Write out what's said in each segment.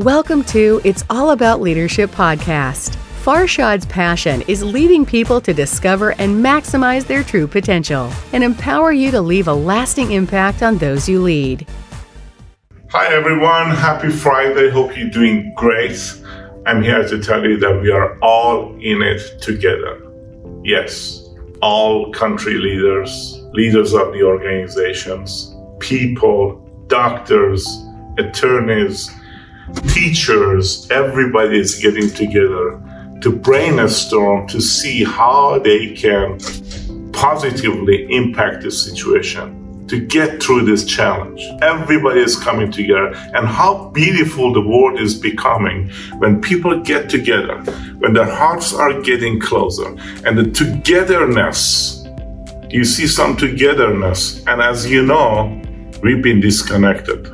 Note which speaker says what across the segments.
Speaker 1: Welcome to It's All About Leadership podcast. Farshad's passion is leading people to discover and maximize their true potential and empower you to leave a lasting impact on those you lead.
Speaker 2: Hi, everyone. Happy Friday. Hope you're doing great. I'm here to tell you that we are all in it together. Yes, all country leaders, leaders of the organizations, people, doctors, attorneys, teachers, everybody is getting together to brainstorm to see how they can positively impact the situation to get through this challenge. Everybody is coming together, and how beautiful the world is becoming when people get together, when their hearts are getting closer, and the togetherness. You see some togetherness, and as you know, we've been disconnected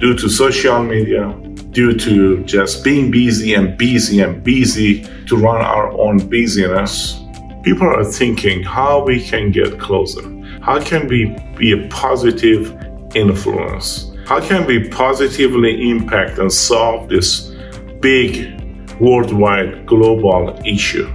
Speaker 2: due to social media, due to just being busy and busy and busy to run our own business, people are thinking how we can get closer. How can we be a positive influence? How can we positively impact and solve this big worldwide global issue?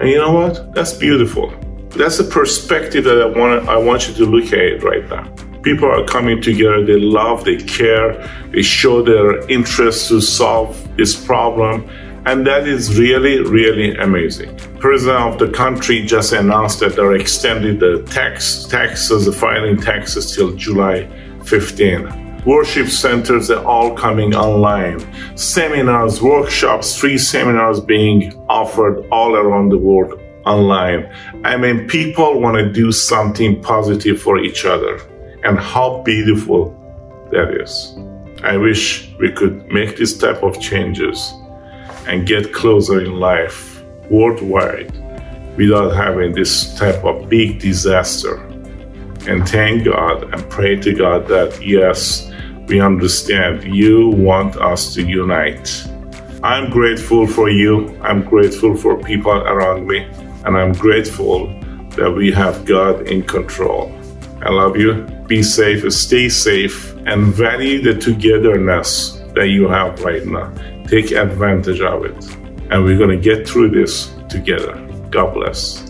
Speaker 2: And you know what? That's beautiful. That's the perspective that I want I want you to look at right now people are coming together they love they care they show their interest to solve this problem and that is really really amazing. President of the country just announced that they're extending the tax taxes the filing taxes till july 15 worship centers are all coming online. Seminars workshops free seminars being offered all around the world online. I mean people want to do something positive for each other and how beautiful that is. I wish we could make this type of changes and get closer in life worldwide without having this type of big disaster. And thank God and pray to God that yes, we understand you want us to unite. I'm grateful for you. I'm grateful for people around me. And I'm grateful that we have God in control. I love you be safe, stay safe, and value the togetherness that you have right now. Take advantage of it. And we're going to get through this together. God bless.